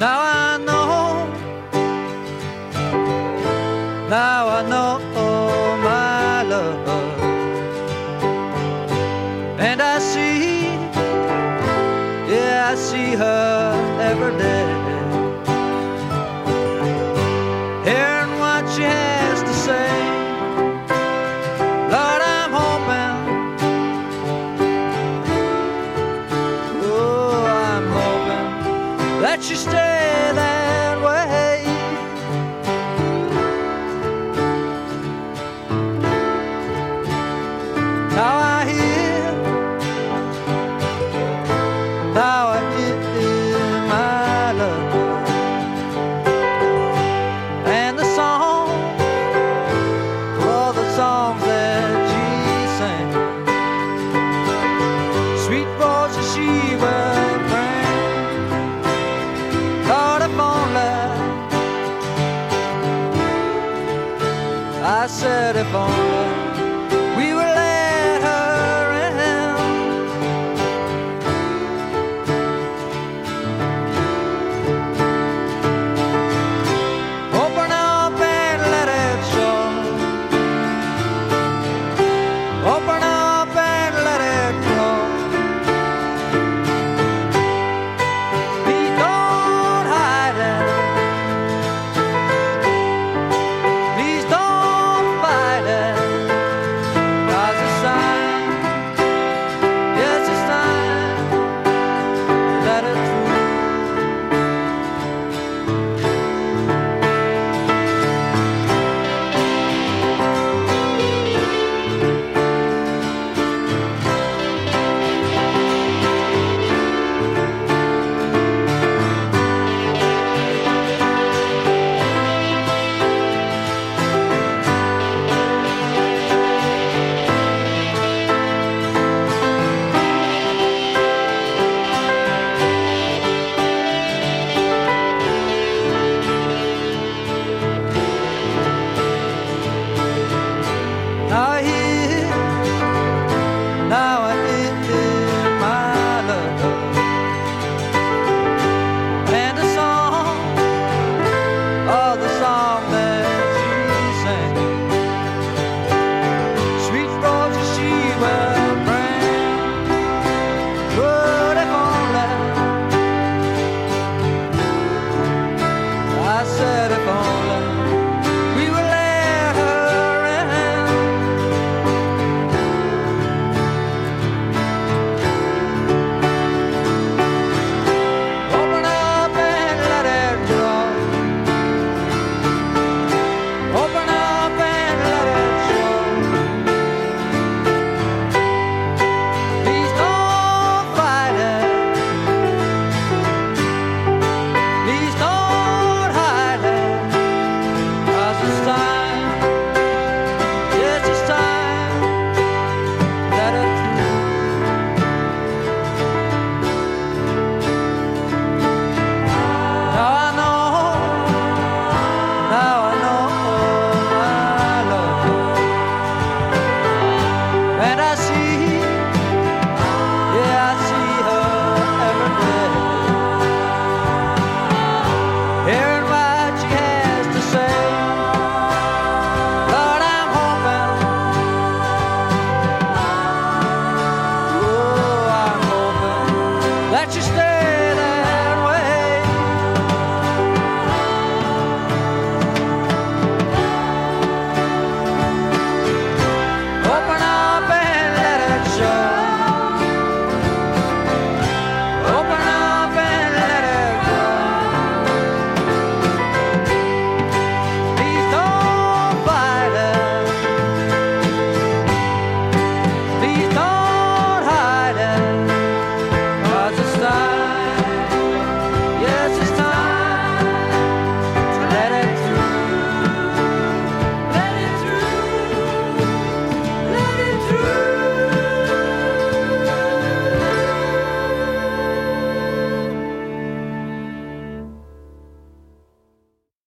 Now I know, now oh, I know my love, and I see, yeah, I see her every day. Hearing what she has that you stay I said if only myself.